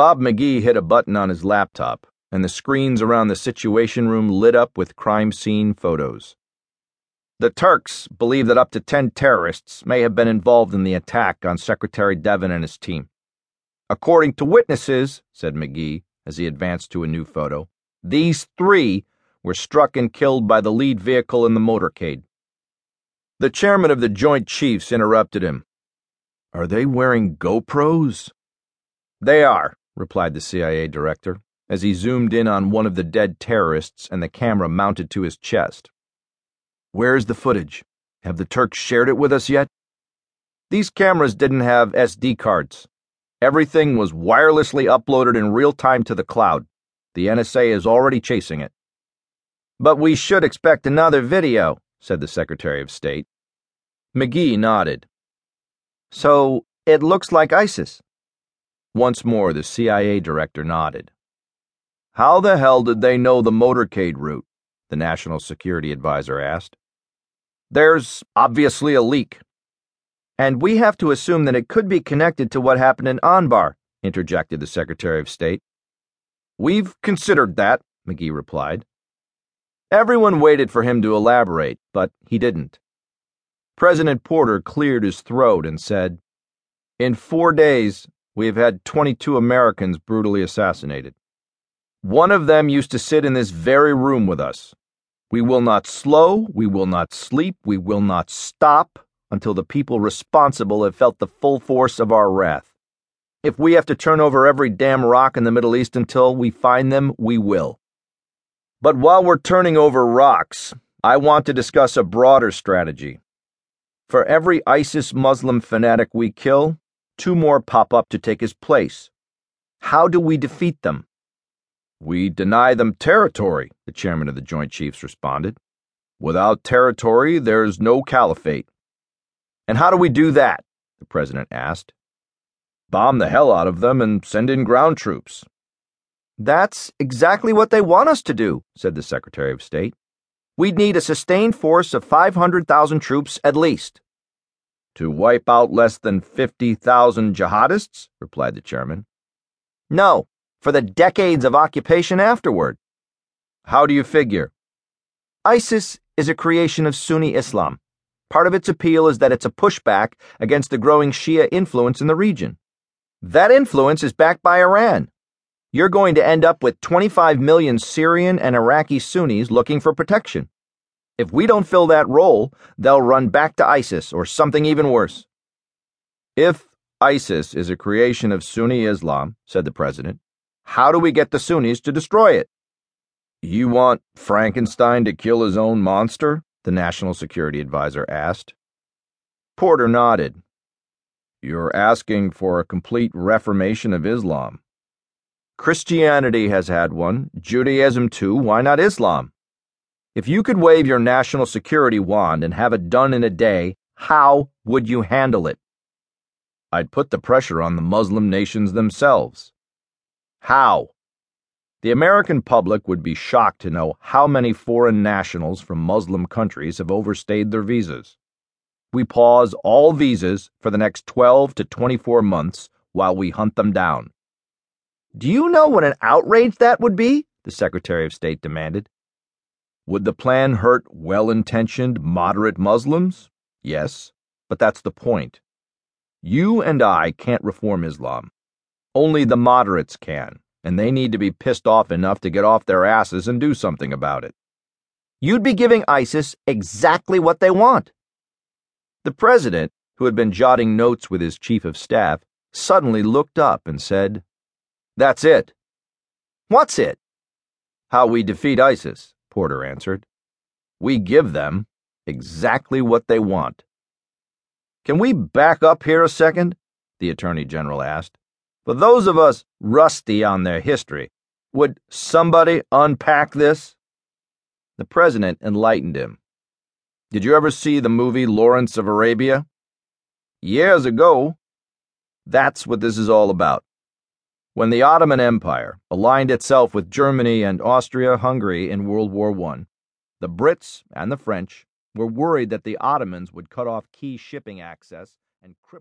Bob McGee hit a button on his laptop, and the screens around the Situation Room lit up with crime scene photos. The Turks believe that up to 10 terrorists may have been involved in the attack on Secretary Devon and his team. According to witnesses, said McGee as he advanced to a new photo, these three were struck and killed by the lead vehicle in the motorcade. The chairman of the Joint Chiefs interrupted him. Are they wearing GoPros? They are, replied the CIA director, as he zoomed in on one of the dead terrorists and the camera mounted to his chest. Where's the footage? Have the Turks shared it with us yet? These cameras didn't have SD cards. Everything was wirelessly uploaded in real time to the cloud. The NSA is already chasing it. But we should expect another video, said the Secretary of State. McGee nodded. So it looks like ISIS. Once more, the CIA director nodded. How the hell did they know the motorcade route? The National Security Advisor asked. There's obviously a leak. And we have to assume that it could be connected to what happened in Anbar, interjected the Secretary of State. We've considered that, McGee replied. Everyone waited for him to elaborate, but he didn't. President Porter cleared his throat and said, In four days, we have had 22 Americans brutally assassinated. One of them used to sit in this very room with us. We will not slow, we will not sleep, we will not stop until the people responsible have felt the full force of our wrath. If we have to turn over every damn rock in the Middle East until we find them, we will. But while we're turning over rocks, I want to discuss a broader strategy. For every ISIS Muslim fanatic we kill, two more pop up to take his place. How do we defeat them? We deny them territory, the chairman of the Joint Chiefs responded. Without territory, there's no caliphate. And how do we do that? the president asked. Bomb the hell out of them and send in ground troops. That's exactly what they want us to do, said the Secretary of State. We'd need a sustained force of 500,000 troops at least. To wipe out less than 50,000 jihadists? replied the chairman. No, for the decades of occupation afterward. How do you figure? ISIS is a creation of Sunni Islam. Part of its appeal is that it's a pushback against the growing Shia influence in the region. That influence is backed by Iran. You're going to end up with 25 million Syrian and Iraqi Sunnis looking for protection. If we don't fill that role, they'll run back to ISIS or something even worse. If ISIS is a creation of Sunni Islam, said the president, how do we get the Sunnis to destroy it? You want Frankenstein to kill his own monster? the National Security Advisor asked. Porter nodded. You're asking for a complete reformation of Islam. Christianity has had one, Judaism too, why not Islam? If you could wave your national security wand and have it done in a day, how would you handle it? I'd put the pressure on the Muslim nations themselves. How? The American public would be shocked to know how many foreign nationals from Muslim countries have overstayed their visas. We pause all visas for the next 12 to 24 months while we hunt them down. Do you know what an outrage that would be? The Secretary of State demanded. Would the plan hurt well intentioned, moderate Muslims? Yes, but that's the point. You and I can't reform Islam. Only the moderates can, and they need to be pissed off enough to get off their asses and do something about it. You'd be giving ISIS exactly what they want. The president, who had been jotting notes with his chief of staff, suddenly looked up and said, That's it. What's it? How we defeat ISIS. Porter answered. We give them exactly what they want. Can we back up here a second? The Attorney General asked. For those of us rusty on their history, would somebody unpack this? The President enlightened him. Did you ever see the movie Lawrence of Arabia? Years ago. That's what this is all about. When the Ottoman Empire aligned itself with Germany and Austria Hungary in World War I, the Brits and the French were worried that the Ottomans would cut off key shipping access and cripple